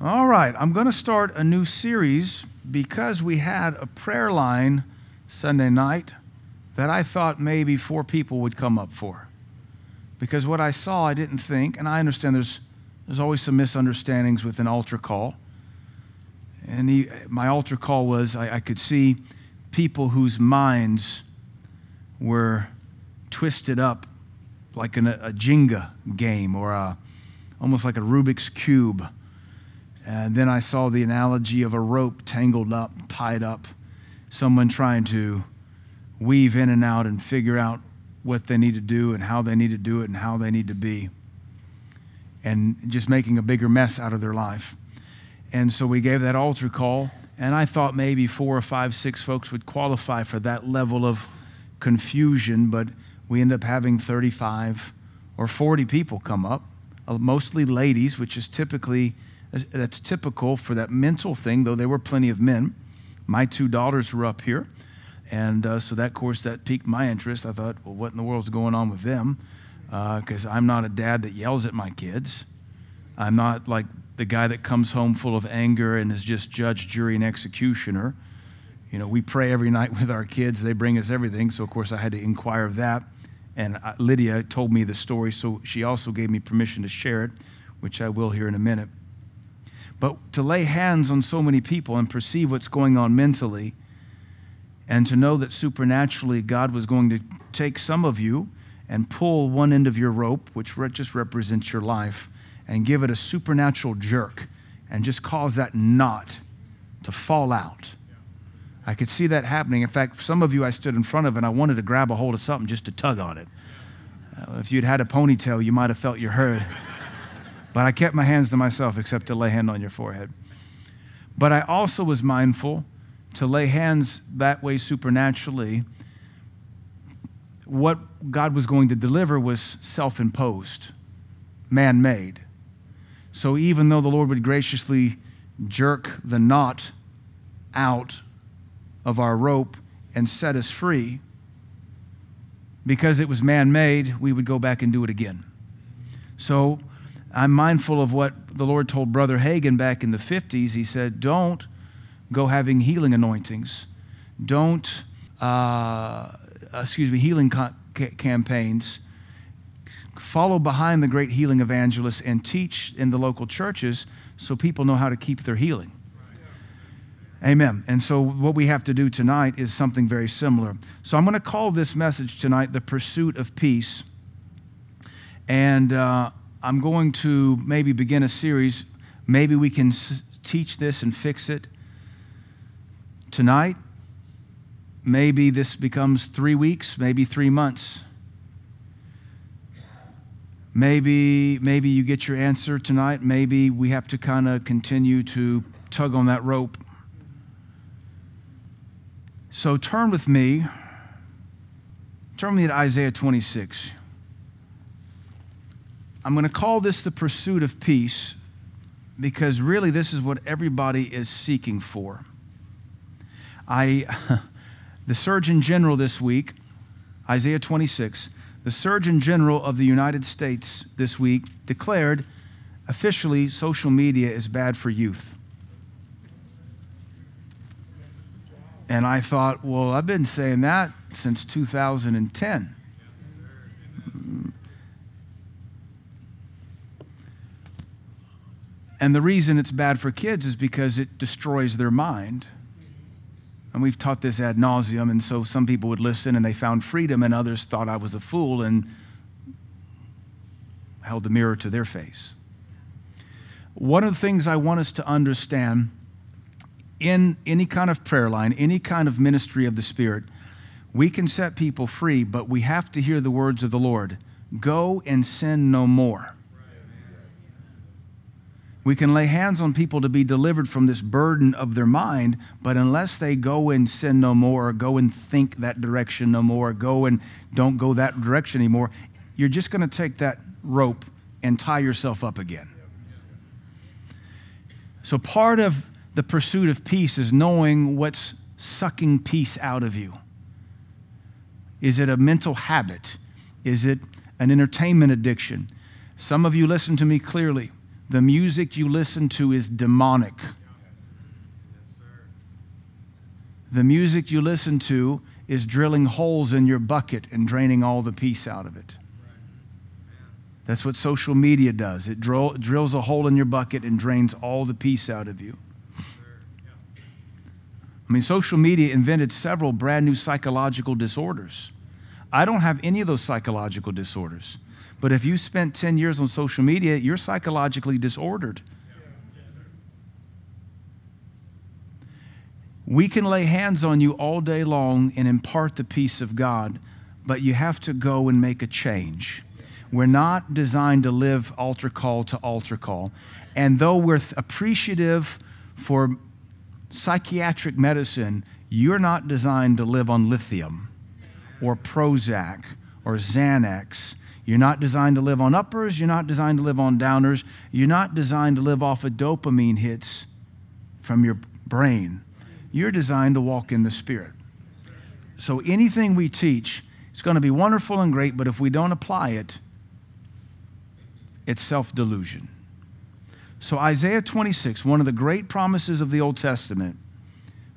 All right, I'm going to start a new series because we had a prayer line Sunday night that I thought maybe four people would come up for. Because what I saw, I didn't think, and I understand there's, there's always some misunderstandings with an altar call. And he, my altar call was I, I could see people whose minds were twisted up like an, a Jenga game or a, almost like a Rubik's Cube and then I saw the analogy of a rope tangled up, tied up, someone trying to weave in and out and figure out what they need to do and how they need to do it and how they need to be. And just making a bigger mess out of their life. And so we gave that altar call, and I thought maybe four or five, six folks would qualify for that level of confusion, but we end up having 35 or 40 people come up, uh, mostly ladies, which is typically that's typical for that mental thing, though there were plenty of men. My two daughters were up here. And uh, so that, course, that piqued my interest. I thought, well, what in the world's going on with them? Because uh, I'm not a dad that yells at my kids. I'm not like the guy that comes home full of anger and is just judge, jury, and executioner. You know, we pray every night with our kids. They bring us everything. So, of course, I had to inquire of that. And uh, Lydia told me the story, so she also gave me permission to share it, which I will here in a minute. But to lay hands on so many people and perceive what's going on mentally, and to know that supernaturally God was going to take some of you and pull one end of your rope, which just represents your life, and give it a supernatural jerk and just cause that knot to fall out. I could see that happening. In fact, some of you I stood in front of and I wanted to grab a hold of something just to tug on it. Uh, if you'd had a ponytail, you might have felt your hurt. But I kept my hands to myself except to lay hand on your forehead. But I also was mindful to lay hands that way supernaturally. What God was going to deliver was self imposed, man made. So even though the Lord would graciously jerk the knot out of our rope and set us free, because it was man made, we would go back and do it again. So I'm mindful of what the Lord told Brother Hagin back in the 50s. He said, Don't go having healing anointings. Don't, uh, excuse me, healing ca- campaigns. Follow behind the great healing evangelists and teach in the local churches so people know how to keep their healing. Amen. And so, what we have to do tonight is something very similar. So, I'm going to call this message tonight the pursuit of peace. And uh, I'm going to maybe begin a series. Maybe we can s- teach this and fix it tonight. Maybe this becomes three weeks, maybe three months. Maybe, maybe you get your answer tonight. Maybe we have to kind of continue to tug on that rope. So turn with me. Turn with me to Isaiah 26. I'm going to call this the pursuit of peace because really this is what everybody is seeking for. I, the Surgeon General this week, Isaiah 26, the Surgeon General of the United States this week declared officially social media is bad for youth. And I thought, well, I've been saying that since 2010. And the reason it's bad for kids is because it destroys their mind. And we've taught this ad nauseum, and so some people would listen and they found freedom, and others thought I was a fool and held the mirror to their face. One of the things I want us to understand in any kind of prayer line, any kind of ministry of the Spirit, we can set people free, but we have to hear the words of the Lord go and sin no more. We can lay hands on people to be delivered from this burden of their mind, but unless they go and sin no more, or go and think that direction no more, go and don't go that direction anymore, you're just going to take that rope and tie yourself up again. So, part of the pursuit of peace is knowing what's sucking peace out of you. Is it a mental habit? Is it an entertainment addiction? Some of you listen to me clearly the music you listen to is demonic. The music you listen to is drilling holes in your bucket and draining all the peace out of it. That's what social media does. It drill, drills a hole in your bucket and drains all the peace out of you. I mean, social media invented several brand new psychological disorders. I don't have any of those psychological disorders. But if you spent 10 years on social media, you're psychologically disordered. We can lay hands on you all day long and impart the peace of God, but you have to go and make a change. We're not designed to live altar call to altar call. And though we're appreciative for psychiatric medicine, you're not designed to live on lithium or Prozac or Xanax. You're not designed to live on uppers. You're not designed to live on downers. You're not designed to live off of dopamine hits from your brain. You're designed to walk in the Spirit. So anything we teach is going to be wonderful and great, but if we don't apply it, it's self delusion. So, Isaiah 26, one of the great promises of the Old Testament,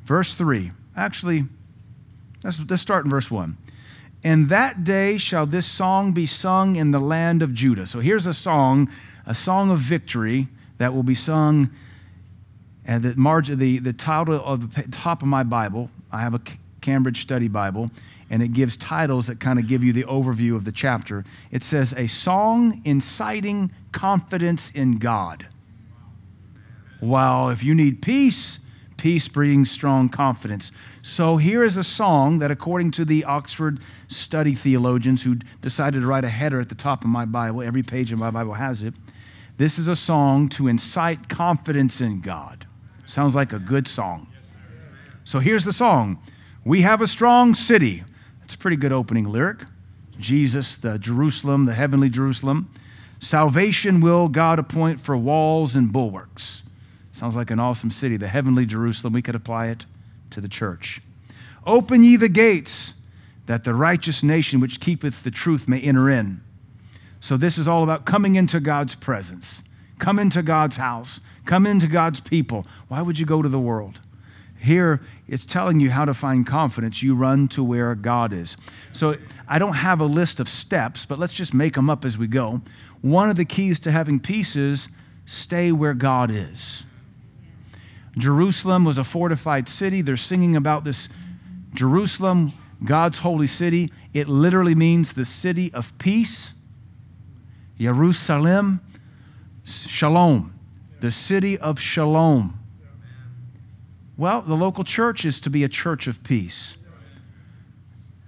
verse 3. Actually, let's, let's start in verse 1. In that day shall this song be sung in the land of Judah. So, here's a song, a song of victory that will be sung at the, margin, the, the title of the top of my Bible. I have a Cambridge Study Bible, and it gives titles that kind of give you the overview of the chapter. It says, A song inciting confidence in God. Well, if you need peace, peace brings strong confidence. So here is a song that, according to the Oxford study theologians who decided to write a header at the top of my Bible, every page of my Bible has it. This is a song to incite confidence in God. Sounds like a good song. So here's the song We have a strong city. That's a pretty good opening lyric. Jesus, the Jerusalem, the heavenly Jerusalem. Salvation will God appoint for walls and bulwarks. Sounds like an awesome city, the heavenly Jerusalem. We could apply it to the church. Open ye the gates, that the righteous nation which keepeth the truth may enter in. So, this is all about coming into God's presence. Come into God's house. Come into God's people. Why would you go to the world? Here, it's telling you how to find confidence. You run to where God is. So, I don't have a list of steps, but let's just make them up as we go. One of the keys to having peace is stay where God is. Jerusalem was a fortified city. They're singing about this Jerusalem, God's holy city. It literally means the city of peace. Jerusalem, shalom, the city of shalom. Well, the local church is to be a church of peace.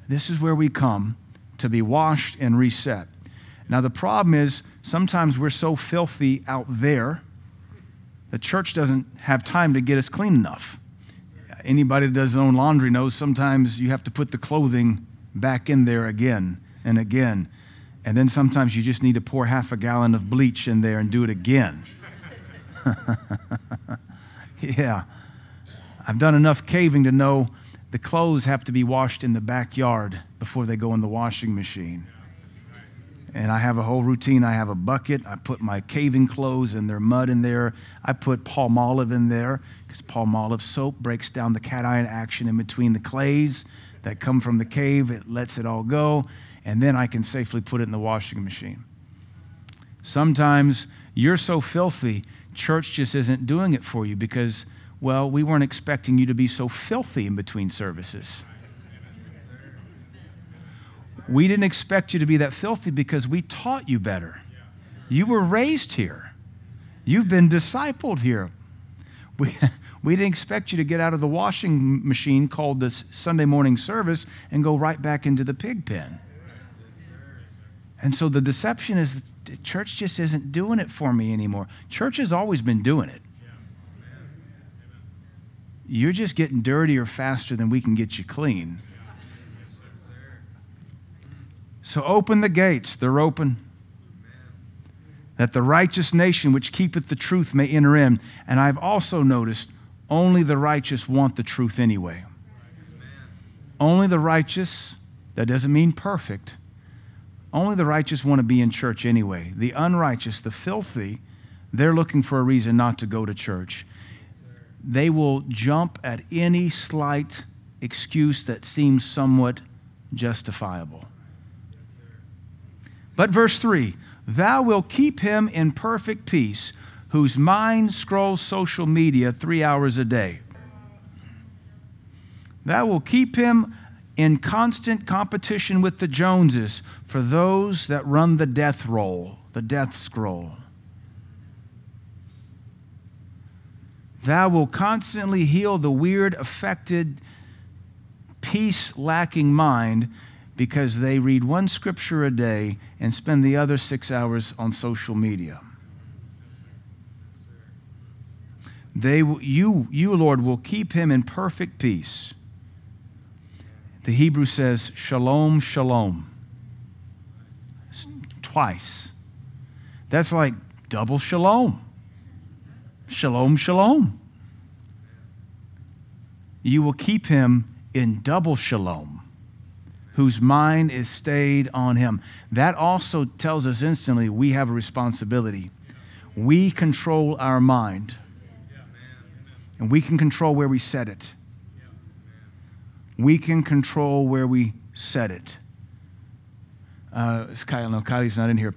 This is where we come to be washed and reset. Now, the problem is sometimes we're so filthy out there the church doesn't have time to get us clean enough. Anybody that does their own laundry knows sometimes you have to put the clothing back in there again and again. And then sometimes you just need to pour half a gallon of bleach in there and do it again. yeah. I've done enough caving to know the clothes have to be washed in the backyard before they go in the washing machine and I have a whole routine. I have a bucket. I put my caving clothes and their mud in there. I put Palmolive in there because Palmolive soap breaks down the cation action in between the clays that come from the cave. It lets it all go, and then I can safely put it in the washing machine. Sometimes you're so filthy, church just isn't doing it for you because, well, we weren't expecting you to be so filthy in between services. We didn't expect you to be that filthy because we taught you better. You were raised here, you've been discipled here. We, we didn't expect you to get out of the washing machine called the Sunday morning service and go right back into the pig pen. And so the deception is the church just isn't doing it for me anymore. Church has always been doing it. You're just getting dirtier faster than we can get you clean. So open the gates, they're open. That the righteous nation which keepeth the truth may enter in. And I've also noticed only the righteous want the truth anyway. Only the righteous, that doesn't mean perfect, only the righteous want to be in church anyway. The unrighteous, the filthy, they're looking for a reason not to go to church. They will jump at any slight excuse that seems somewhat justifiable. But verse 3 Thou wilt keep him in perfect peace, whose mind scrolls social media three hours a day. Thou will keep him in constant competition with the Joneses for those that run the death roll, the death scroll. Thou will constantly heal the weird, affected, peace lacking mind because they read one scripture a day and spend the other six hours on social media. They, you, you, Lord, will keep him in perfect peace. The Hebrew says, Shalom, Shalom. Twice. That's like double shalom. Shalom, Shalom. You will keep him in double shalom whose mind is stayed on him. That also tells us instantly we have a responsibility. We control our mind, and we can control where we set it. We can control where we set it. Uh, it's Kyle, no, Kylie's not in here.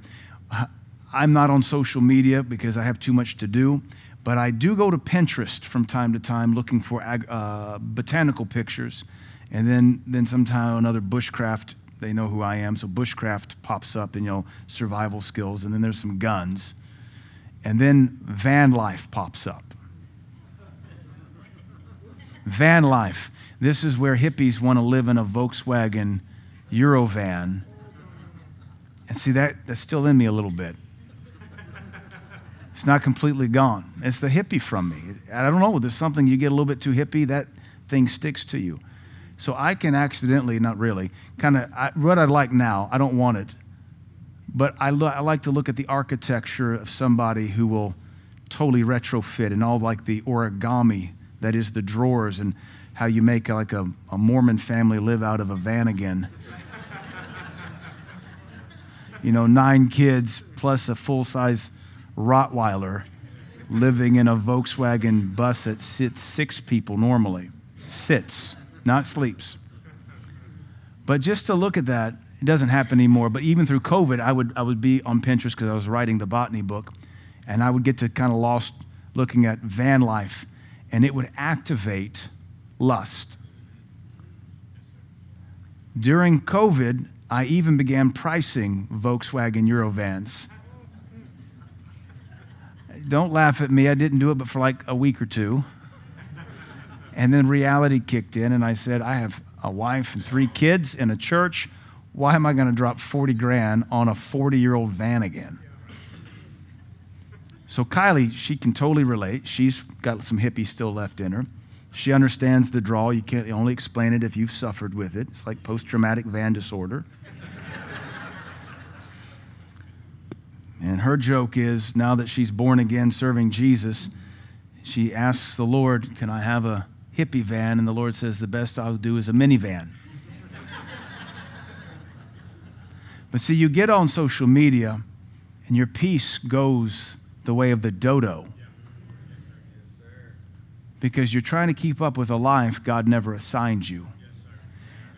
I'm not on social media because I have too much to do, but I do go to Pinterest from time to time looking for uh, botanical pictures and then, then sometime another bushcraft, they know who I am, so bushcraft pops up and, you know, survival skills, and then there's some guns. And then van life pops up. van life. This is where hippies want to live in a Volkswagen Eurovan. And see, that, that's still in me a little bit. It's not completely gone. It's the hippie from me. I don't know, there's something you get a little bit too hippie, that thing sticks to you. So I can accidentally, not really, kind of what I like now, I don't want it. But I, lo- I like to look at the architecture of somebody who will totally retrofit and all like the origami that is the drawers and how you make like a, a Mormon family live out of a van again. you know, nine kids plus a full size Rottweiler living in a Volkswagen bus that sits six people normally. Sits not sleeps. But just to look at that, it doesn't happen anymore. But even through COVID, I would, I would be on Pinterest because I was writing the botany book, and I would get to kind of lost looking at van life, and it would activate lust. During COVID, I even began pricing Volkswagen Eurovans. Don't laugh at me, I didn't do it but for like a week or two. And then reality kicked in, and I said, I have a wife and three kids in a church. Why am I going to drop 40 grand on a 40 year old van again? So Kylie, she can totally relate. She's got some hippie still left in her. She understands the draw. You can't only explain it if you've suffered with it. It's like post traumatic van disorder. and her joke is now that she's born again serving Jesus, she asks the Lord, Can I have a hippie van, and the Lord says, The best I'll do is a minivan. but see, you get on social media, and your peace goes the way of the dodo. Because you're trying to keep up with a life God never assigned you.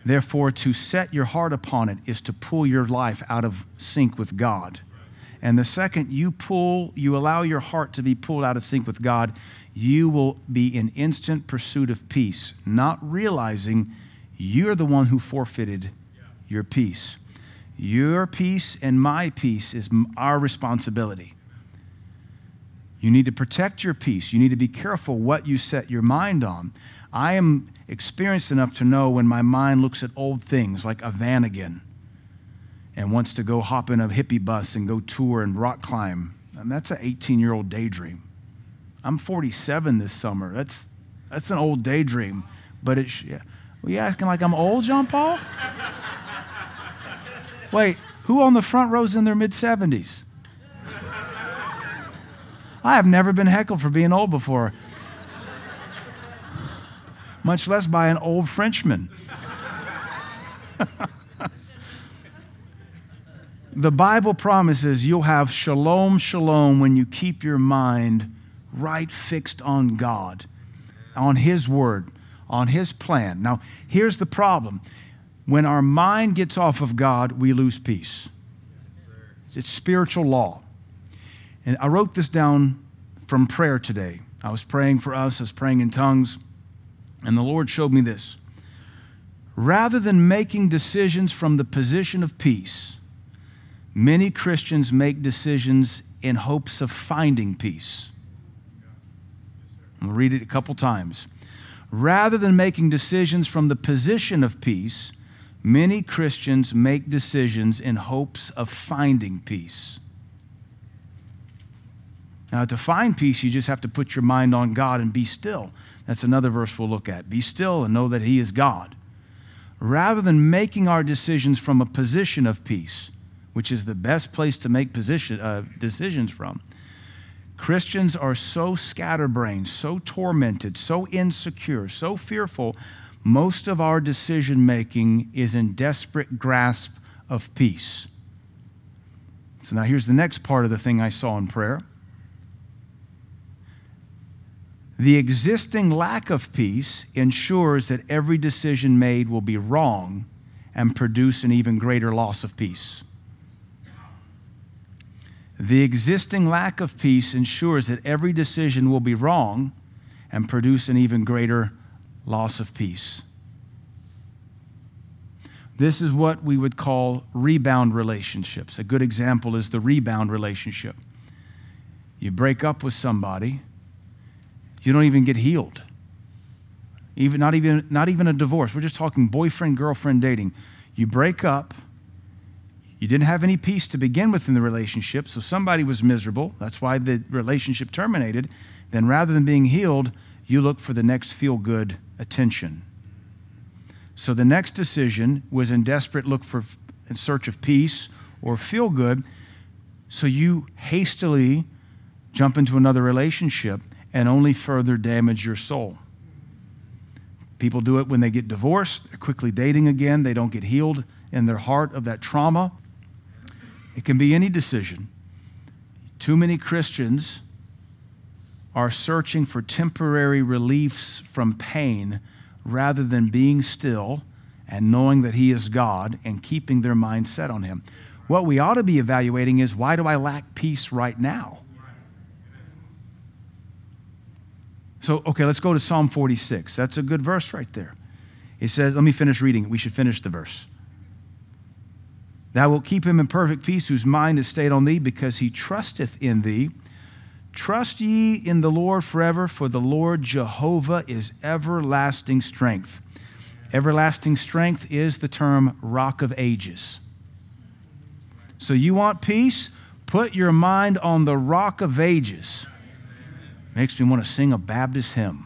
Therefore, to set your heart upon it is to pull your life out of sync with God. And the second you pull, you allow your heart to be pulled out of sync with God, you will be in instant pursuit of peace, not realizing you're the one who forfeited your peace. Your peace and my peace is our responsibility. You need to protect your peace. You need to be careful what you set your mind on. I am experienced enough to know when my mind looks at old things like a Vanagon and wants to go hop in a hippie bus and go tour and rock climb. And that's an 18 year old daydream. I'm 47 this summer. That's, that's an old daydream. But it's, yeah. Were you acting like I'm old, John Paul? Wait, who on the front row's in their mid 70s? I have never been heckled for being old before, much less by an old Frenchman. The Bible promises you'll have shalom, shalom when you keep your mind right fixed on God, on His Word, on His plan. Now, here's the problem when our mind gets off of God, we lose peace. It's spiritual law. And I wrote this down from prayer today. I was praying for us, I was praying in tongues, and the Lord showed me this. Rather than making decisions from the position of peace, many Christians make decisions in hopes of finding peace. I'll read it a couple times. Rather than making decisions from the position of peace, many Christians make decisions in hopes of finding peace. Now, to find peace, you just have to put your mind on God and be still. That's another verse we'll look at. Be still and know that He is God. Rather than making our decisions from a position of peace, which is the best place to make position, uh, decisions from, Christians are so scatterbrained, so tormented, so insecure, so fearful. Most of our decision making is in desperate grasp of peace. So now here's the next part of the thing I saw in prayer. The existing lack of peace ensures that every decision made will be wrong and produce an even greater loss of peace. The existing lack of peace ensures that every decision will be wrong and produce an even greater loss of peace. This is what we would call rebound relationships. A good example is the rebound relationship. You break up with somebody, you don't even get healed. Even, not, even, not even a divorce. We're just talking boyfriend girlfriend dating. You break up. You didn't have any peace to begin with in the relationship, so somebody was miserable. That's why the relationship terminated. Then rather than being healed, you look for the next feel good attention. So the next decision was in desperate look for in search of peace or feel good. So you hastily jump into another relationship and only further damage your soul. People do it when they get divorced, they're quickly dating again, they don't get healed in their heart of that trauma. It can be any decision. Too many Christians are searching for temporary reliefs from pain rather than being still and knowing that He is God and keeping their mind set on Him. What we ought to be evaluating is why do I lack peace right now? So, okay, let's go to Psalm 46. That's a good verse right there. It says, let me finish reading. We should finish the verse. Thou wilt keep him in perfect peace, whose mind is stayed on thee, because he trusteth in thee. Trust ye in the Lord forever, for the Lord Jehovah is everlasting strength. Everlasting strength is the term rock of ages. So you want peace? Put your mind on the rock of ages. Makes me want to sing a Baptist hymn.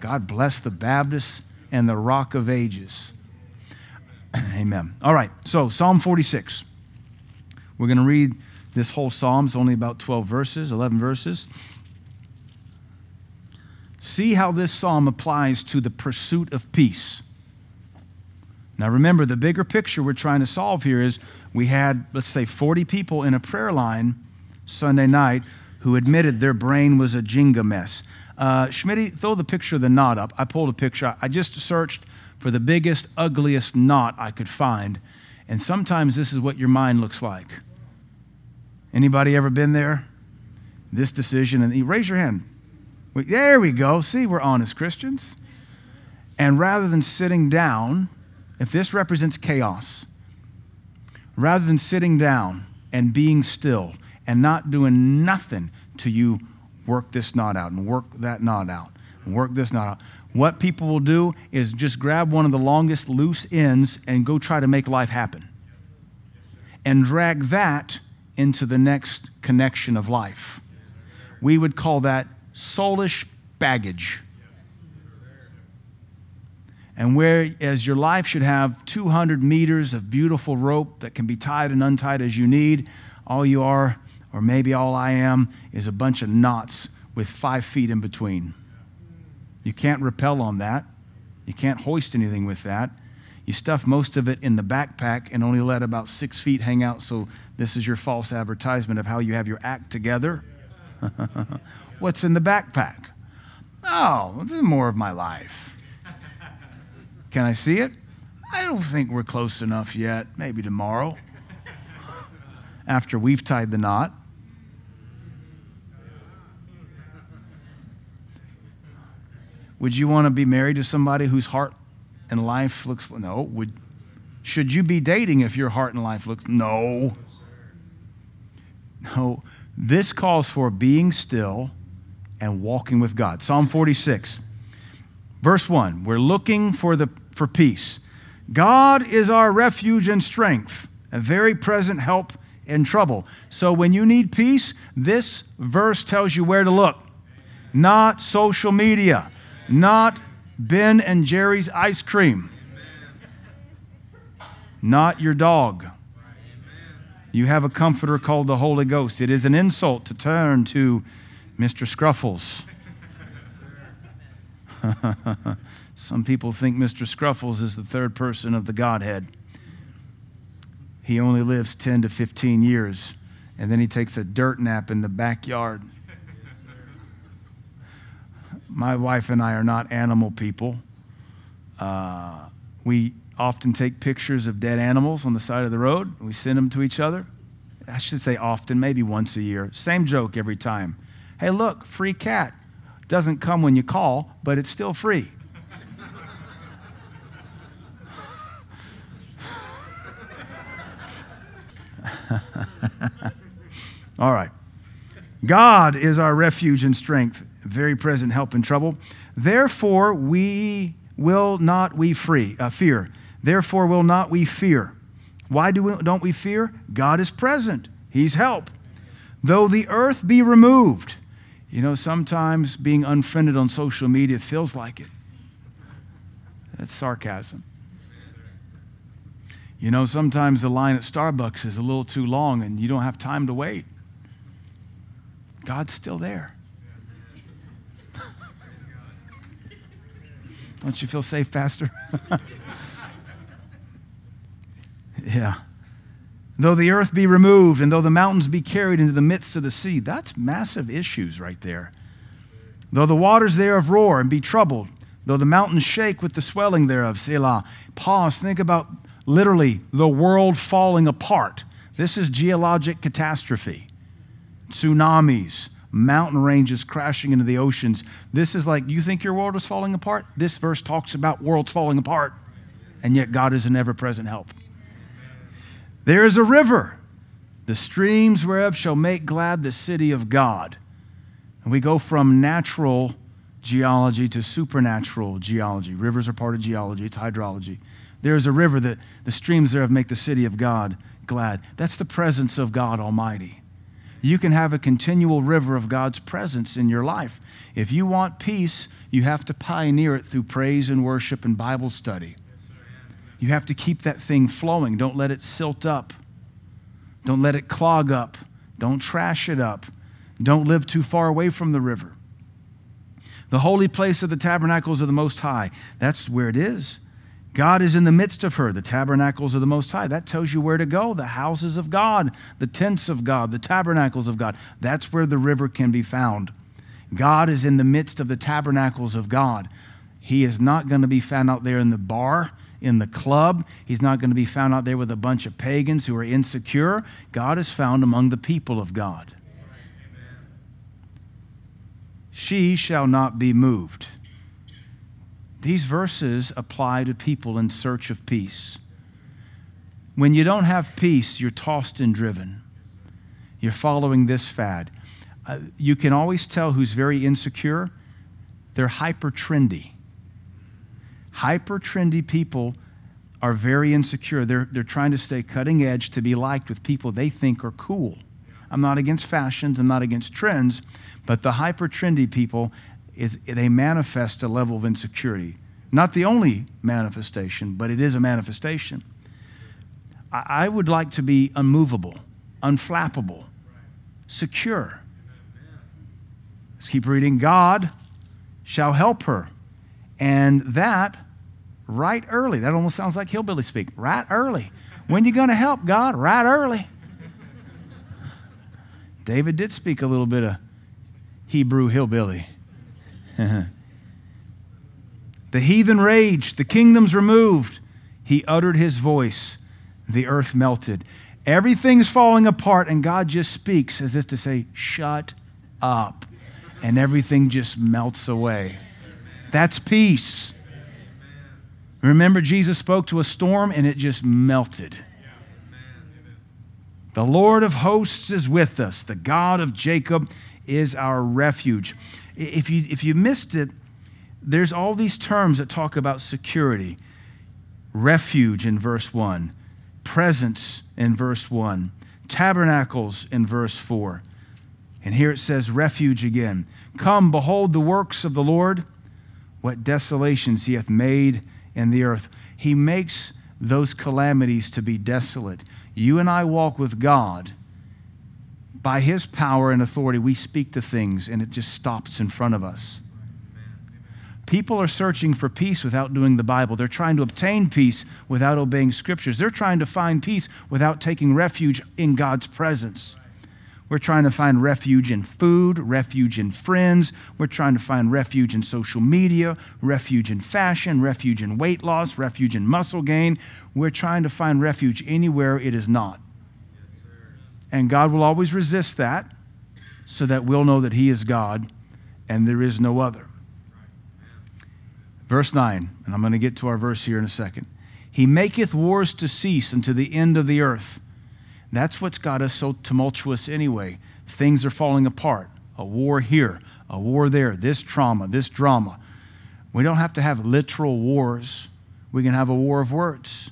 God bless the Baptists and the rock of ages. Amen. All right, so Psalm 46. We're going to read this whole psalm. It's only about 12 verses, 11 verses. See how this psalm applies to the pursuit of peace. Now, remember, the bigger picture we're trying to solve here is we had, let's say, 40 people in a prayer line Sunday night who admitted their brain was a Jenga mess. Uh, Schmitty, throw the picture of the knot up. I pulled a picture. I just searched for the biggest, ugliest knot I could find. And sometimes this is what your mind looks like. Anybody ever been there? This decision, and you raise your hand. There we go. See, we're honest Christians. And rather than sitting down, if this represents chaos, rather than sitting down and being still and not doing nothing till you work this knot out and work that knot out and work this knot out. What people will do is just grab one of the longest loose ends and go try to make life happen and drag that into the next connection of life. We would call that soulish baggage. And whereas your life should have 200 meters of beautiful rope that can be tied and untied as you need, all you are or maybe all I am is a bunch of knots with five feet in between. You can't rappel on that. You can't hoist anything with that. You stuff most of it in the backpack and only let about six feet hang out. So, this is your false advertisement of how you have your act together. What's in the backpack? Oh, this is more of my life. Can I see it? I don't think we're close enough yet. Maybe tomorrow. After we've tied the knot. Would you want to be married to somebody whose heart and life looks no? Would should you be dating if your heart and life looks no? No. This calls for being still and walking with God. Psalm 46. Verse 1. We're looking for the for peace. God is our refuge and strength, a very present help in trouble. So when you need peace, this verse tells you where to look. Not social media not Ben and Jerry's ice cream. Not your dog. You have a comforter called the Holy Ghost. It is an insult to turn to Mr. Scruffles. Some people think Mr. Scruffles is the third person of the Godhead. He only lives 10 to 15 years, and then he takes a dirt nap in the backyard my wife and I are not animal people. Uh, we often take pictures of dead animals on the side of the road. We send them to each other. I should say often, maybe once a year. Same joke every time. Hey, look, free cat. Doesn't come when you call, but it's still free. All right. God is our refuge and strength, very present help in trouble. Therefore, we will not we free uh, fear. Therefore, will not we fear. Why do we, don't we fear? God is present. He's help. Though the earth be removed. You know, sometimes being unfriended on social media feels like it. That's sarcasm. You know, sometimes the line at Starbucks is a little too long and you don't have time to wait. God's still there. Don't you feel safe, Pastor? yeah. Though the earth be removed and though the mountains be carried into the midst of the sea, that's massive issues right there. Though the waters thereof roar and be troubled, though the mountains shake with the swelling thereof, Selah. Pause, think about literally the world falling apart. This is geologic catastrophe, tsunamis, mountain ranges crashing into the oceans. This is like, you think your world is falling apart? This verse talks about worlds falling apart, and yet God is an ever present help. There is a river, the streams whereof shall make glad the city of God. And we go from natural geology to supernatural geology. Rivers are part of geology, it's hydrology. There is a river that the streams thereof make the city of God glad. That's the presence of God Almighty you can have a continual river of God's presence in your life. If you want peace, you have to pioneer it through praise and worship and Bible study. You have to keep that thing flowing. Don't let it silt up. Don't let it clog up. Don't trash it up. Don't live too far away from the river. The holy place of the tabernacles of the Most High, that's where it is. God is in the midst of her, the tabernacles of the Most High. That tells you where to go the houses of God, the tents of God, the tabernacles of God. That's where the river can be found. God is in the midst of the tabernacles of God. He is not going to be found out there in the bar, in the club. He's not going to be found out there with a bunch of pagans who are insecure. God is found among the people of God. She shall not be moved. These verses apply to people in search of peace. When you don't have peace, you're tossed and driven. You're following this fad. Uh, you can always tell who's very insecure. They're hyper trendy. Hyper trendy people are very insecure. They're, they're trying to stay cutting edge to be liked with people they think are cool. I'm not against fashions, I'm not against trends, but the hyper trendy people, is they manifest a level of insecurity. Not the only manifestation, but it is a manifestation. I would like to be unmovable, unflappable, secure. Let's keep reading. God shall help her, and that right early. That almost sounds like hillbilly speak. Right early. When you going to help God? Right early. David did speak a little bit of Hebrew hillbilly. the heathen raged, the kingdoms removed. He uttered his voice, the earth melted. Everything's falling apart, and God just speaks as if to say, Shut up. And everything just melts away. That's peace. Remember, Jesus spoke to a storm and it just melted. The Lord of hosts is with us. The God of Jacob is our refuge. If you, if you missed it, there's all these terms that talk about security refuge in verse 1, presence in verse 1, tabernacles in verse 4. And here it says refuge again. Come, behold the works of the Lord, what desolations he hath made in the earth. He makes those calamities to be desolate. You and I walk with God. By his power and authority, we speak to things and it just stops in front of us. People are searching for peace without doing the Bible. They're trying to obtain peace without obeying scriptures. They're trying to find peace without taking refuge in God's presence. We're trying to find refuge in food, refuge in friends. We're trying to find refuge in social media, refuge in fashion, refuge in weight loss, refuge in muscle gain. We're trying to find refuge anywhere it is not. And God will always resist that so that we'll know that He is God and there is no other. Verse 9, and I'm going to get to our verse here in a second. He maketh wars to cease unto the end of the earth. That's what's got us so tumultuous anyway. Things are falling apart. A war here, a war there, this trauma, this drama. We don't have to have literal wars. We can have a war of words.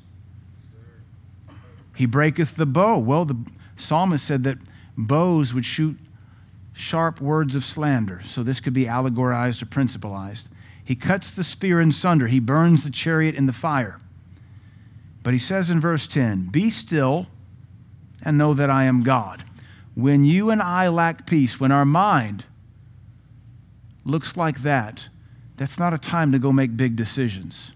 He breaketh the bow. Well, the psalmist said that bows would shoot sharp words of slander. So this could be allegorized or principalized. He cuts the spear in sunder. He burns the chariot in the fire. But he says in verse 10 Be still and know that I am God. When you and I lack peace, when our mind looks like that, that's not a time to go make big decisions.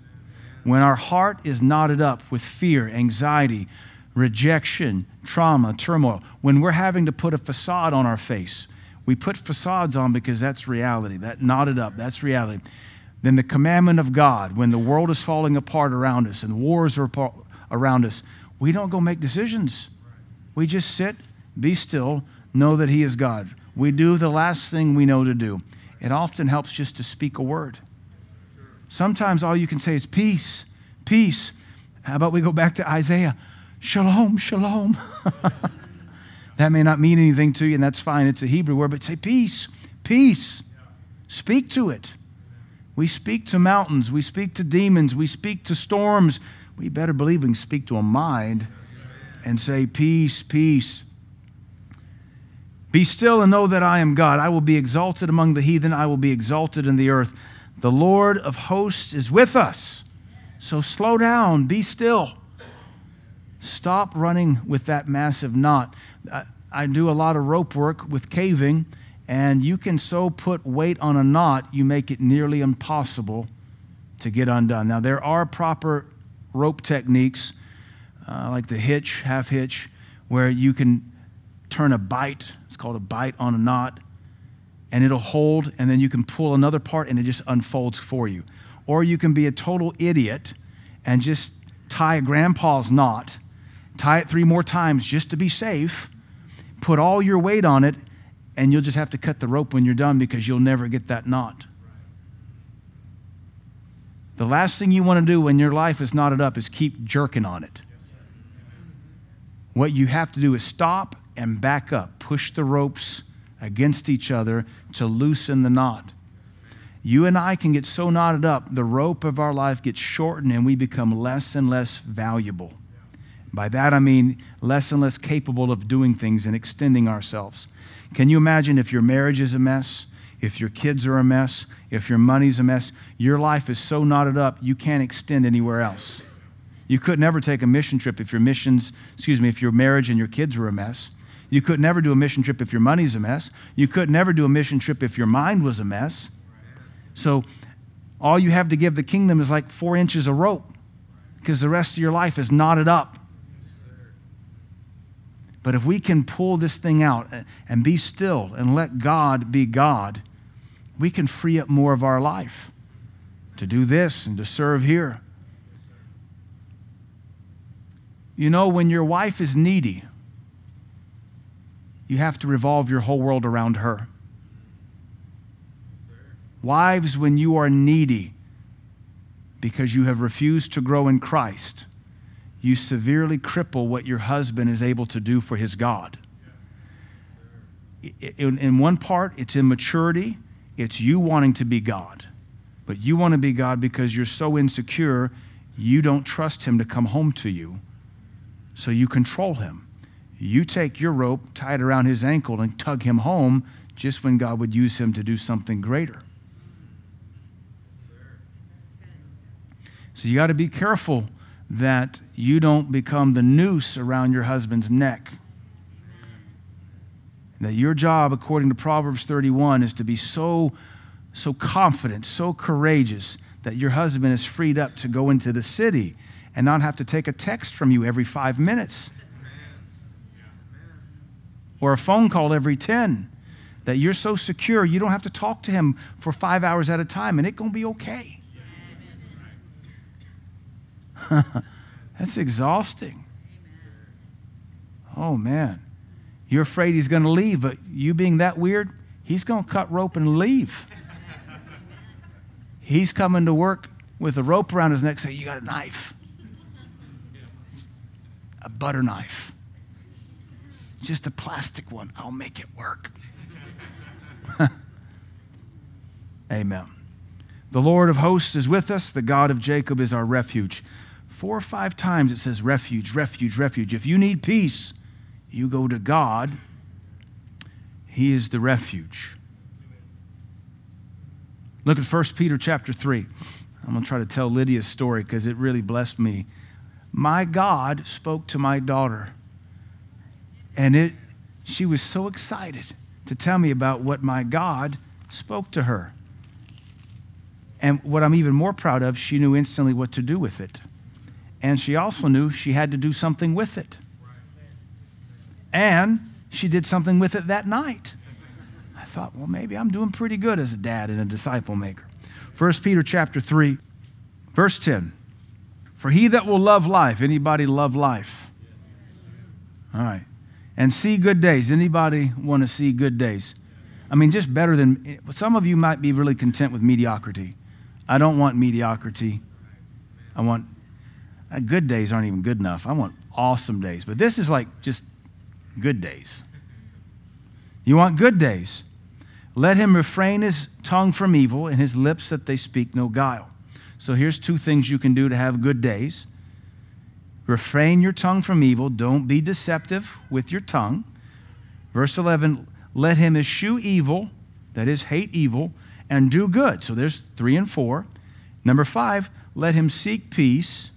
When our heart is knotted up with fear, anxiety, rejection, trauma, turmoil, when we're having to put a facade on our face, we put facades on because that's reality. That knotted up, that's reality. Then the commandment of God, when the world is falling apart around us and wars are around us, we don't go make decisions. We just sit, be still, know that He is God. We do the last thing we know to do. It often helps just to speak a word. Sometimes all you can say is peace, peace. How about we go back to Isaiah? Shalom, shalom. that may not mean anything to you, and that's fine. It's a Hebrew word, but say peace, peace. Speak to it. We speak to mountains, we speak to demons, we speak to storms. We better believe we can speak to a mind and say, Peace, peace. Be still and know that I am God. I will be exalted among the heathen, I will be exalted in the earth. The Lord of hosts is with us. So slow down, be still. Stop running with that massive knot. I, do a lot of rope work with caving, and you can so put weight on a knot, you make it nearly impossible to get undone. Now, there are proper rope techniques uh, like the hitch, half hitch, where you can turn a bite, it's called a bite on a knot, and it'll hold, and then you can pull another part and it just unfolds for you. Or you can be a total idiot and just tie a grandpa's knot, tie it three more times just to be safe, put all your weight on it, and you'll just have to cut the rope when you're done because you'll never get that knot. The last thing you want to do when your life is knotted up is keep jerking on it. What you have to do is stop and back up, push the ropes against each other to loosen the knot. You and I can get so knotted up, the rope of our life gets shortened and we become less and less valuable. By that I mean less and less capable of doing things and extending ourselves. Can you imagine if your marriage is a mess, if your kids are a mess, if your money's a mess, your life is so knotted up you can't extend anywhere else. You could never take a mission trip if your missions, excuse me, if your marriage and your kids were a mess. You could never do a mission trip if your money's a mess. You could never do a mission trip if your mind was a mess. So All you have to give the kingdom is like four inches of rope because the rest of your life is knotted up. But if we can pull this thing out and be still and let God be God, we can free up more of our life to do this and to serve here. You know, when your wife is needy, you have to revolve your whole world around her. Wives, when you are needy because you have refused to grow in Christ, you severely cripple what your husband is able to do for his God. In, in one part, it's immaturity, it's you wanting to be God. But you want to be God because you're so insecure, you don't trust Him to come home to you. So you control Him. You take your rope, tie it around His ankle, and tug Him home just when God would use Him to do something greater. So you got to be careful that you don't become the noose around your husband's neck. That your job, according to Proverbs 31, is to be so so confident, so courageous that your husband is freed up to go into the city and not have to take a text from you every five minutes. Or a phone call every 10 that you're so secure you don't have to talk to him for five hours at a time and it's going to be okay that's exhausting oh man you're afraid he's going to leave but you being that weird he's going to cut rope and leave He's coming to work with a rope around his neck saying, You got a knife. A butter knife. Just a plastic one. I'll make it work. Amen. The Lord of hosts is with us. The God of Jacob is our refuge. Four or five times it says refuge, refuge, refuge. If you need peace, you go to God. He is the refuge. Look at 1 Peter chapter 3. I'm going to try to tell Lydia's story because it really blessed me. My God spoke to my daughter, and it, she was so excited to tell me about what my God spoke to her. And what I'm even more proud of, she knew instantly what to do with it. And she also knew she had to do something with it. And she did something with it that night I thought, well, maybe I'm doing pretty good as a dad and a disciple maker. 1 Peter chapter 3, verse 10. For he that will love life, anybody love life? All right. And see good days. Anybody want to see good days? I mean, just better than some of you might be really content with mediocrity. I don't want mediocrity. I want Uh, good days aren't even good enough. I want awesome days. But this is like just good days. You want good days. Let him refrain his tongue from evil and his lips that they speak no guile. So here's two things you can do to have good days. Refrain your tongue from evil. Don't be deceptive with your tongue. Verse 11, let him eschew evil, that is, hate evil, and do good. So there's three and four. Number five, let him seek peace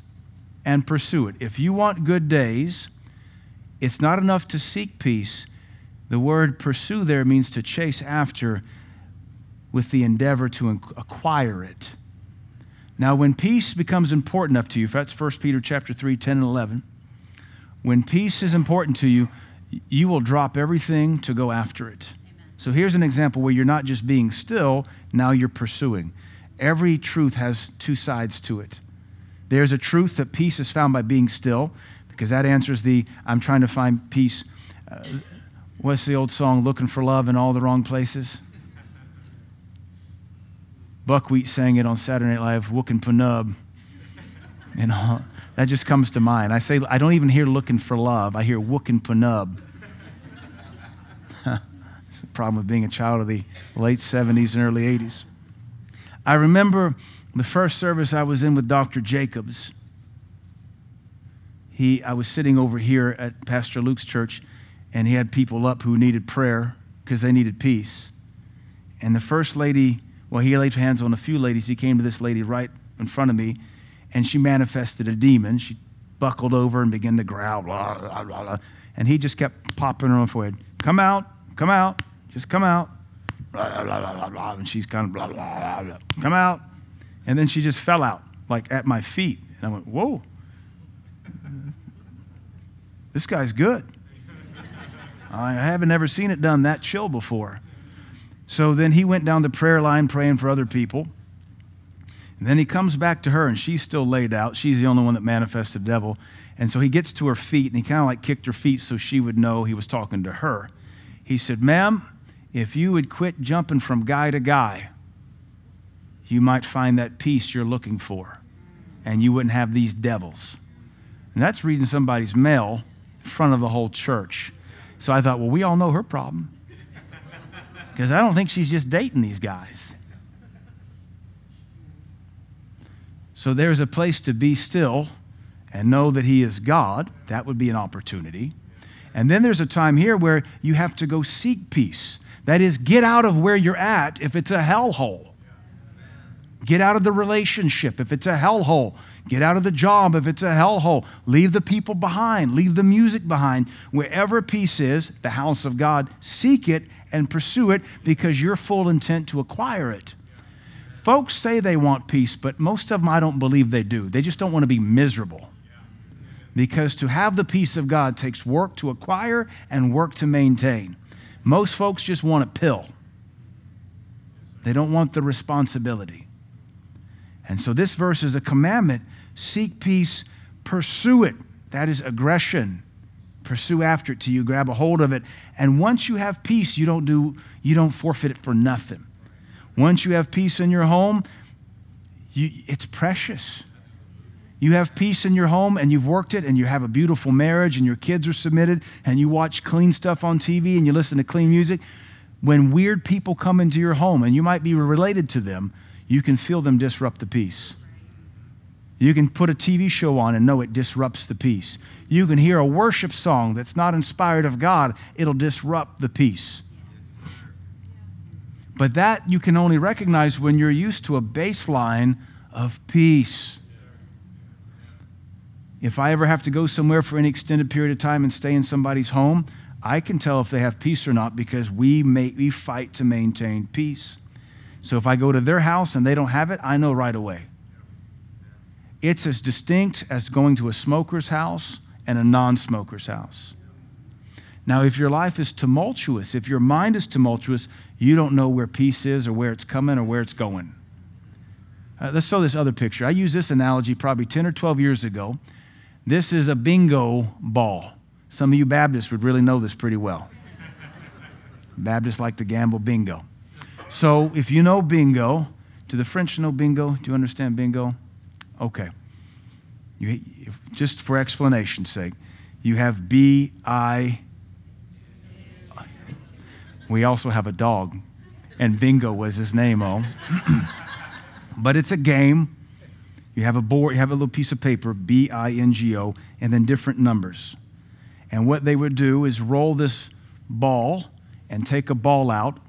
and pursue it. If you want good days, it's not enough to seek peace the word pursue there means to chase after with the endeavor to acquire it. Now, when peace becomes important enough to you, that's 1 Peter chapter 3, 10 and 11, when peace is important to you, you will drop everything to go after it. Amen. So here's an example where you're not just being still, now you're pursuing. Every truth has two sides to it. There's a truth that peace is found by being still, because that answers the I'm trying to find peace. Uh, What's the old song, Looking for Love in All the Wrong Places? Buckwheat sang it on Saturday Night Live, Wookin' Panub. You know, that just comes to mind. I say, I don't even hear looking for love. I hear Wookin' Panub. it's a problem with being a child of the late 70s and early 80s. I remember the first service I was in with Dr. Jacobs. He, I was sitting over here at Pastor Luke's church, and he had people up who needed prayer because they needed peace. And the first lady, well, he laid hands on a few ladies. He came to this lady right in front of me, and she manifested a demon. She buckled over and began to growl, blah, blah, blah, blah. And he just kept popping her on the forehead. Come out, come out, just come out. Blah, blah, blah, blah, blah. And she's kind of blah, blah, blah, blah. Come out. And then she just fell out, like at my feet. And I went, Whoa, this guy's good. I haven't ever seen it done that chill before. So then he went down the prayer line praying for other people. And then he comes back to her, and she's still laid out. She's the only one that manifested the devil. And so he gets to her feet, and he kind of like kicked her feet so she would know he was talking to her. He said, Ma'am, if you would quit jumping from guy to guy, you might find that peace you're looking for, and you wouldn't have these devils. And that's reading somebody's mail in front of the whole church. So I thought, well, we all know her problem. Because I don't think she's just dating these guys. So there's a place to be still and know that He is God. That would be an opportunity. And then there's a time here where you have to go seek peace. That is, get out of where you're at if it's a hellhole. Get out of the relationship if it's a hellhole. Get out of the job if it's a hellhole. Leave the people behind. Leave the music behind. Wherever peace is, the house of God, seek it and pursue it because you're full intent to acquire it. Folks say they want peace, but most of them I don't believe they do. They just don't want to be miserable. Because to have the peace of God takes work to acquire and work to maintain. Most folks just want a pill, they don't want the responsibility. And so this verse is a commandment seek peace, pursue it. That is aggression. Pursue after it till you grab a hold of it. And once you have peace, you don't do you don't forfeit it for nothing. Once you have peace in your home, you, it's precious. You have peace in your home and you've worked it and you have a beautiful marriage and your kids are submitted and you watch clean stuff on TV and you listen to clean music. When weird people come into your home and you might be related to them, you can feel them disrupt the peace. You can put a TV show on and know it disrupts the peace. You can hear a worship song that's not inspired of God, it'll disrupt the peace. But that you can only recognize when you're used to a baseline of peace. If I ever have to go somewhere for any extended period of time and stay in somebody's home, I can tell if they have peace or not because we, we fight to maintain peace. So if I go to their house and they don't have it, I know right away. It's as distinct as going to a smoker's house and a non smoker's house. Now, if your life is tumultuous, if your mind is tumultuous, you don't know where peace is or where it's coming or where it's going. Uh, let's show this other picture. I used this analogy probably 10 or 12 years ago. This is a bingo ball. Some of you Baptists would really know this pretty well. Baptists like to gamble bingo. So if you know bingo, do the French know bingo? Do you understand bingo? Okay. You, just for explanation's sake, you have B I we also have a dog, and Bingo was his name, oh. but it's a game. You have a board, you have a little piece of paper, B I N G O, and then different numbers. And what they would do is roll this ball and take a ball out.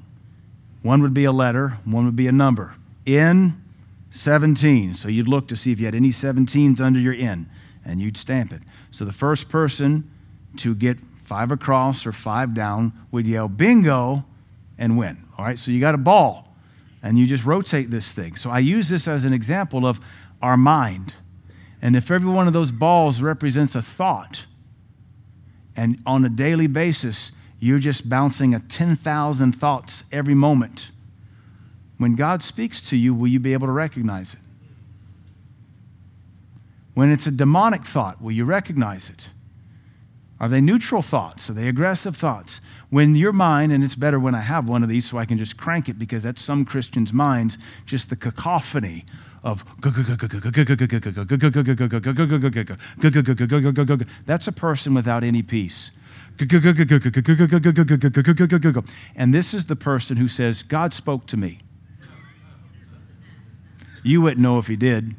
One would be a letter, one would be a number. N 17. So you'd look to see if you had any 17s under your N, and you'd stamp it. So the first person to get five across or five down would yell bingo and win. All right, so you got a ball and you just rotate this thing. So I use this as an example of our mind. And if every one of those balls represents a thought, and on a daily basis, you're just bouncing a 10,000 thoughts every moment, when God speaks to you, will you be able to recognize it? When it's a demonic thought, will you recognize it? Are they neutral thoughts? Are they aggressive thoughts? When your mind, and it's better when I have one of these so I can just crank it because that's some Christians' minds, just the cacophony of that's a person without any peace. And this is the person who says, God spoke to me. You wouldn't know if he did.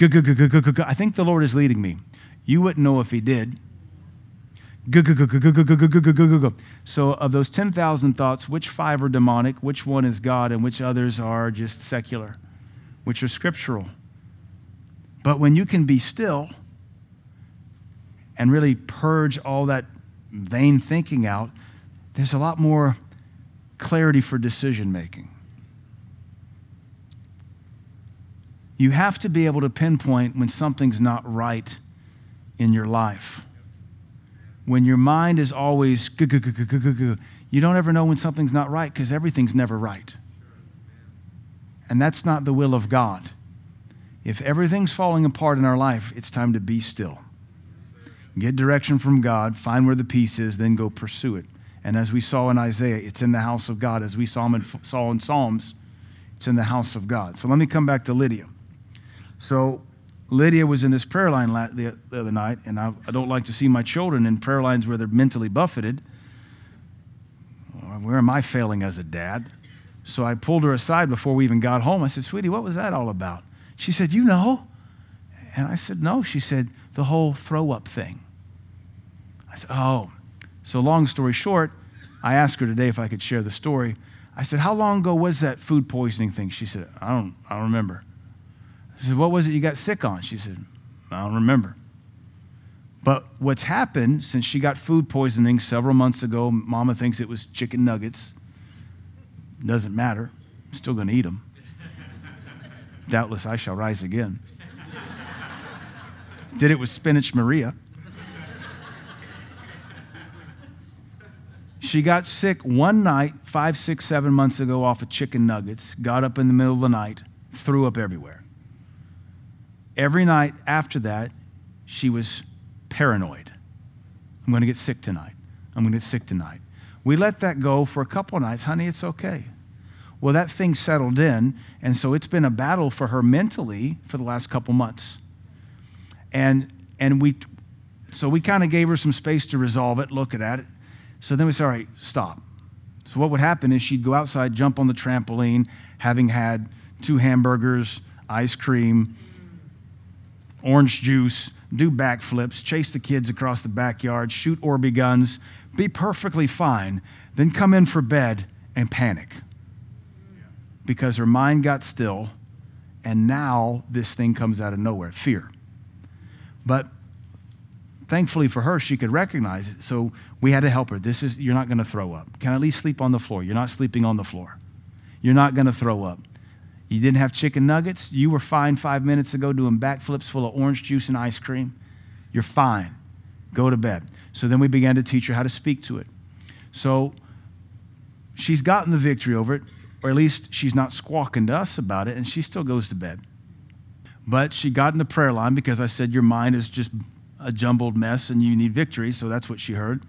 I think the Lord is leading me. You wouldn't know if he did. So, of those 10,000 thoughts, which five are demonic, which one is God, and which others are just secular, which are scriptural? But when you can be still and really purge all that vain thinking out, there's a lot more clarity for decision making. You have to be able to pinpoint when something's not right in your life. When your mind is always, you don't ever know when something's not right because everything's never right. And that's not the will of God. If everything's falling apart in our life, it's time to be still. Get direction from God, find where the peace is, then go pursue it. And as we saw in Isaiah, it's in the house of God. As we saw in, saw in Psalms, it's in the house of God. So let me come back to Lydia. So Lydia was in this prayer line the, other night, and I, I don't like to see my children in prayer lines where they're mentally buffeted. Where am I failing as a dad? So I pulled her aside before we even got home. I said, Sweetie, what was that all about? She said, You know. And I said, No. She said, The whole throw up thing. I said, Oh. So, long story short, I asked her today if I could share the story. I said, How long ago was that food poisoning thing? She said, I don't, I don't remember. I said, What was it you got sick on? She said, I don't remember. But what's happened since she got food poisoning several months ago, Mama thinks it was chicken nuggets. Doesn't matter. I'm still going to eat them. Doubtless I shall rise again. Did it with spinach Maria. She got sick one night, five, six, seven months ago, off of chicken nuggets, got up in the middle of the night, threw up everywhere. Every night after that, she was paranoid. I'm going to get sick tonight. I'm going to get sick tonight. We let that go for a couple nights. Honey, it's okay. Well, that thing settled in, and so it's been a battle for her mentally for the last couple months. And and we so we kind of gave her some space to resolve it, look at it. So then we said, all right, stop. So what would happen is she'd go outside, jump on the trampoline, having had two hamburgers, ice cream, orange juice, do backflips, chase the kids across the backyard, shoot Orby guns, be perfectly fine, then come in for bed and panic because her mind got still, and now this thing comes out of nowhere fear. But thankfully for her, she could recognize it. So we had to help her. This is, you're not going to throw up. Can I at least sleep on the floor? You're not sleeping on the floor. You're not going to throw up. You didn't have chicken nuggets. You were fine five minutes ago doing backflips full of orange juice and ice cream. You're fine. Go to bed. So then we began to teach her how to speak to it. So she's gotten the victory over it or at least she's not squawking to us about it, and she still goes to bed. But she got in the prayer line because I said, Your mind is just a jumbled mess and you need victory. So that's what she heard.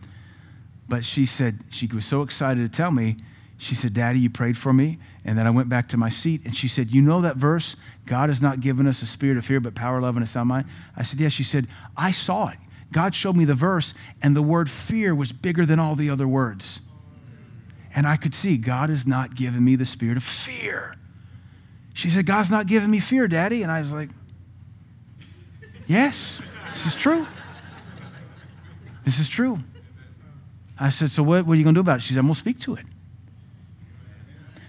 But she said, She was so excited to tell me, she said, Daddy, you prayed for me. And then I went back to my seat and she said, You know that verse? God has not given us a spirit of fear, but power, love, and a sound mind. I said. Yeah. She said, I saw it. God showed me the verse, and the word fear was bigger than all the other words. And I could see God has not given me the spirit of fear. She said, God's not giving me fear, Daddy. And I was like, Yes, this is true. This is true. I said, So what, what are you going to do about it? She said, I'm going to speak to it.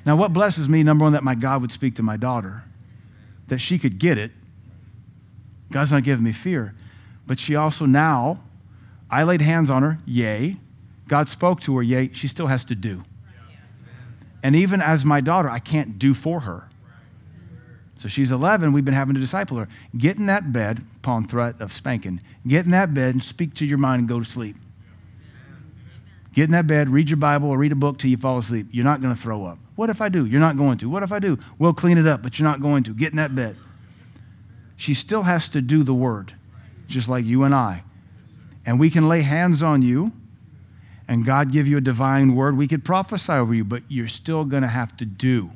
Now, what blesses me, number one, that my God would speak to my daughter, that she could get it. God's not giving me fear. But she also now, I laid hands on her, yay. God spoke to her, yay. She still has to do. And even as my daughter, I can't do for her. So she's 11. We've been having to disciple her. Get in that bed upon threat of spanking. Get in that bed and speak to your mind and go to sleep. Get in that bed, read your Bible, or read a book till you fall asleep. You're not going to throw up. What if I do? You're not going to. What if I do? We'll clean it up, but you're not going to. Get in that bed. She still has to do the word, just like you and I. And we can lay hands on you and God give you a divine word, we could prophesy over you, but you're still going to have to do.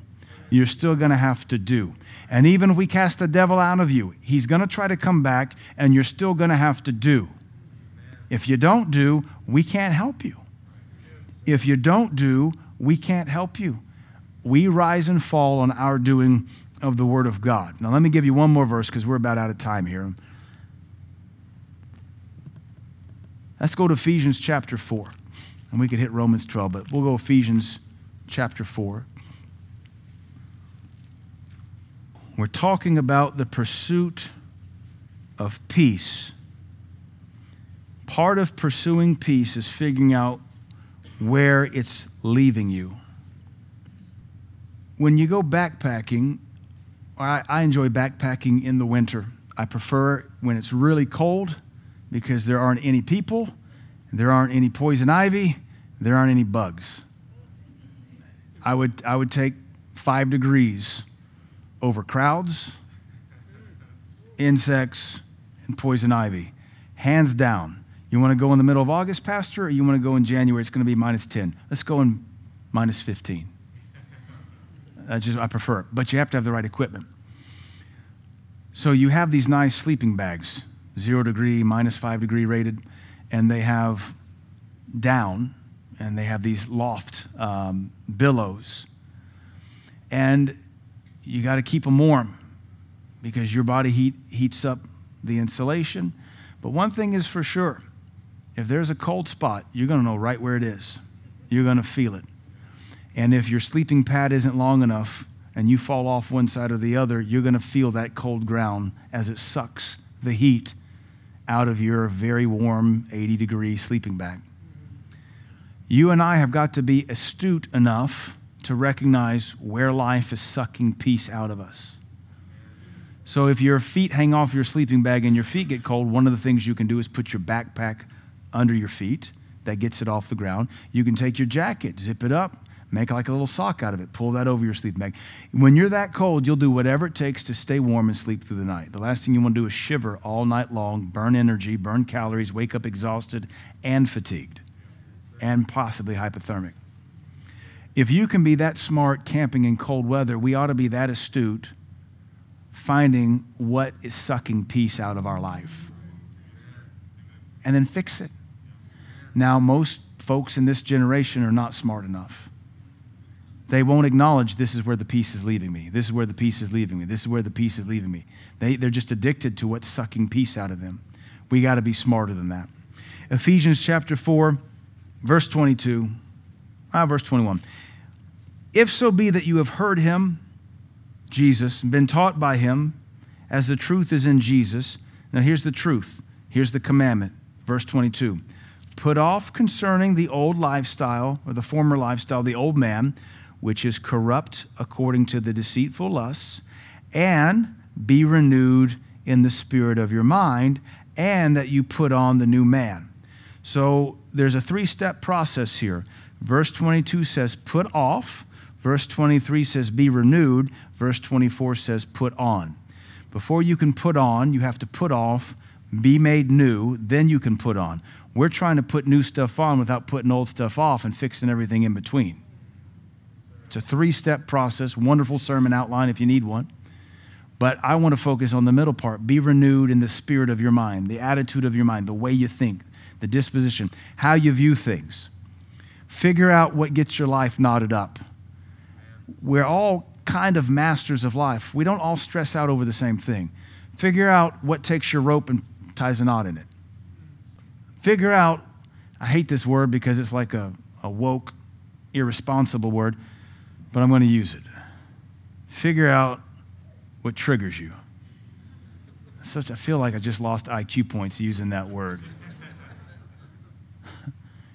You're still going to have to do. And even if we cast the devil out of you, he's going to try to come back, and you're still going to have to do. If you don't do, we can't help you. If you don't do, we can't help you. We rise and fall on our doing of the Word of God. Now, let me give you one more verse because we're about out of time here. Let's go to Ephesians chapter 4. And we could hit Romans 12, but we'll go Ephesians chapter 4. We're talking about the pursuit of peace. Part of pursuing peace is figuring out where it's leaving you. When you go backpacking I, I enjoy backpacking in the winter. I prefer when it's really cold because there aren't any people, there aren't any poison ivy, there aren't any bugs. I would, I would take five degrees over crowds, insects, and poison ivy. Hands down. You want to go in the middle of August, Pastor, or you want to go in January? It's going to be minus 10. Let's go in minus 15. I just I prefer it, but you have to have the right equipment. So you have these nice sleeping bags, zero degree, minus five degree rated, and they have down, and they have these loft um, billows, and you got to keep them warm because your body heat heats up the insulation. But one thing is for sure if there's a cold spot, you're going to know right where it is. You're going to feel it. And if your sleeping pad isn't long enough and you fall off one side or the other, you're going to feel that cold ground as it sucks the heat out of your very warm 80 degree sleeping bag. You and I have got to be astute enough to recognize where life is sucking peace out of us. So if your feet hang off your sleeping bag and your feet get cold, one of the things you can do is put your backpack under your feet. That gets it off the ground. You can take your jacket, zip it up, make like a little sock out of it, pull that over your sleeping bag. When you're that cold, you'll do whatever it takes to stay warm and sleep through the night. The last thing you want to do is shiver all night long, burn energy, burn calories, wake up exhausted and fatigued, and possibly hypothermic. If you can be that smart camping in cold weather, we ought to be that astute finding what is sucking peace out of our life and then fix it. Now, most folks in this generation are not smart enough. They won't acknowledge this is where the peace is leaving me. This is where the peace is leaving me. This is where the peace is leaving me. They, they're just addicted to what's sucking peace out of them. We got to be smarter than that. Ephesians chapter 4, verse 22, ah, verse 21. If so be that you have heard him, Jesus, and been taught by him, as the truth is in Jesus. Now, here's the truth. Here's the commandment. Verse 22 Put off concerning the old lifestyle, or the former lifestyle, the old man, which is corrupt according to the deceitful lusts, and be renewed in the spirit of your mind, and that you put on the new man. So there's a three step process here. Verse 22 says, Put off. Verse 23 says, Be renewed. Verse 24 says, Put on. Before you can put on, you have to put off, be made new, then you can put on. We're trying to put new stuff on without putting old stuff off and fixing everything in between. It's a three step process, wonderful sermon outline if you need one. But I want to focus on the middle part. Be renewed in the spirit of your mind, the attitude of your mind, the way you think, the disposition, how you view things. Figure out what gets your life knotted up. We're all kind of masters of life. We don't all stress out over the same thing. Figure out what takes your rope and ties a knot in it. Figure out, I hate this word because it's like a, a woke, irresponsible word, but I'm going to use it. Figure out what triggers you. Such, I feel like I just lost IQ points using that word.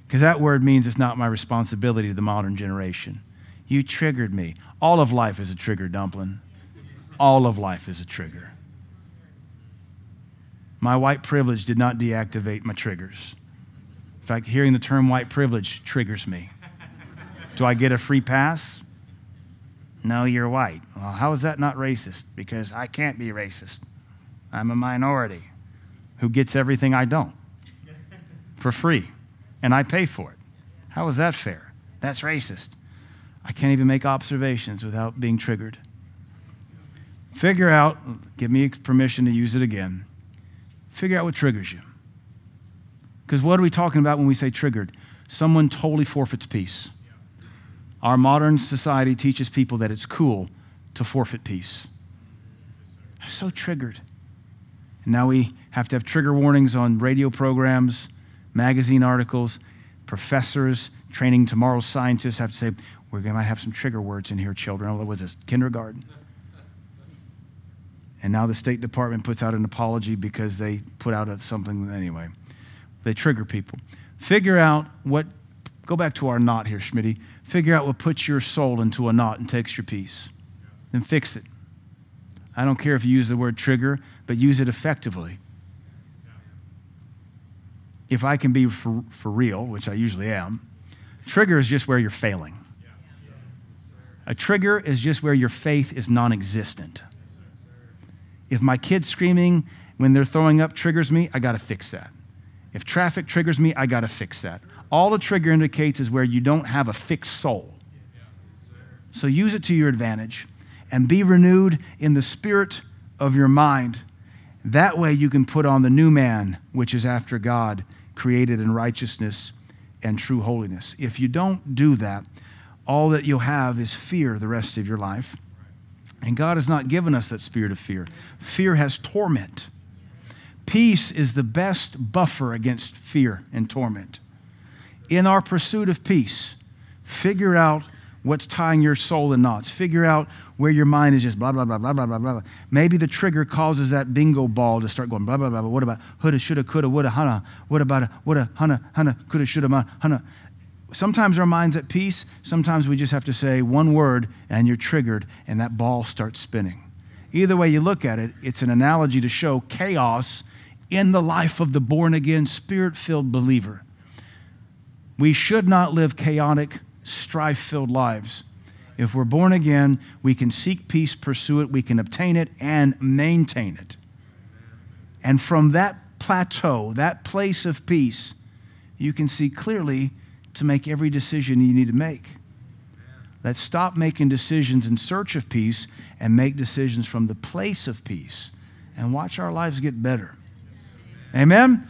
Because that word means it's not my responsibility to the modern generation. You triggered me. All of life is a trigger, dumpling. All of life is a trigger. My white privilege did not deactivate my triggers. In fact, hearing the term white privilege triggers me. Do I get a free pass? No, you're white. Well, how is that not racist? Because I can't be racist. I'm a minority who gets everything I don't for free, and I pay for it. How is that fair? That's racist. I can't even make observations without being triggered. Figure out, give me permission to use it again. Figure out what triggers you. Because what are we talking about when we say triggered? Someone totally forfeits peace. Our modern society teaches people that it's cool to forfeit peace. They're so triggered. And now we have to have trigger warnings on radio programs, magazine articles, professors training tomorrow's scientists have to say, going to have some trigger words in here, children. Oh, what was this? Kindergarten. And now the State Department puts out an apology because they put out something anyway. They trigger people. Figure out what, go back to our knot here, Schmitty. Figure out what puts your soul into a knot and takes your peace. Then fix it. I don't care if you use the word trigger, but use it effectively. If I can be for, for real, which I usually am, trigger is just where you're failing. A trigger is just where your faith is non existent. If my kid's screaming when they're throwing up triggers me, I got to fix that. If traffic triggers me, I got to fix that. All a trigger indicates is where you don't have a fixed soul. So use it to your advantage and be renewed in the spirit of your mind. That way you can put on the new man, which is after God, created in righteousness and true holiness. If you don't do that, all that you'll have is fear the rest of your life. And God has not given us that spirit of fear. Fear has torment. Peace is the best buffer against fear and torment. In our pursuit of peace, figure out what's tying your soul in knots. Figure out where your mind is just blah, blah, blah, blah, blah, blah, blah. Maybe the trigger causes that bingo ball to start going blah, blah, blah, blah. What about houlda, shoulda, coulda, woulda, hunna? What about a woulda, hunna, hunna, coulda, shoulda, hunna? Sometimes our mind's at peace. Sometimes we just have to say one word and you're triggered and that ball starts spinning. Either way you look at it, it's an analogy to show chaos in the life of the born again, spirit filled believer. We should not live chaotic, strife filled lives. If we're born again, we can seek peace, pursue it, we can obtain it, and maintain it. And from that plateau, that place of peace, you can see clearly to make every decision you need to make. Let's stop making decisions in search of peace and make decisions from the place of peace and watch our lives get better. Amen?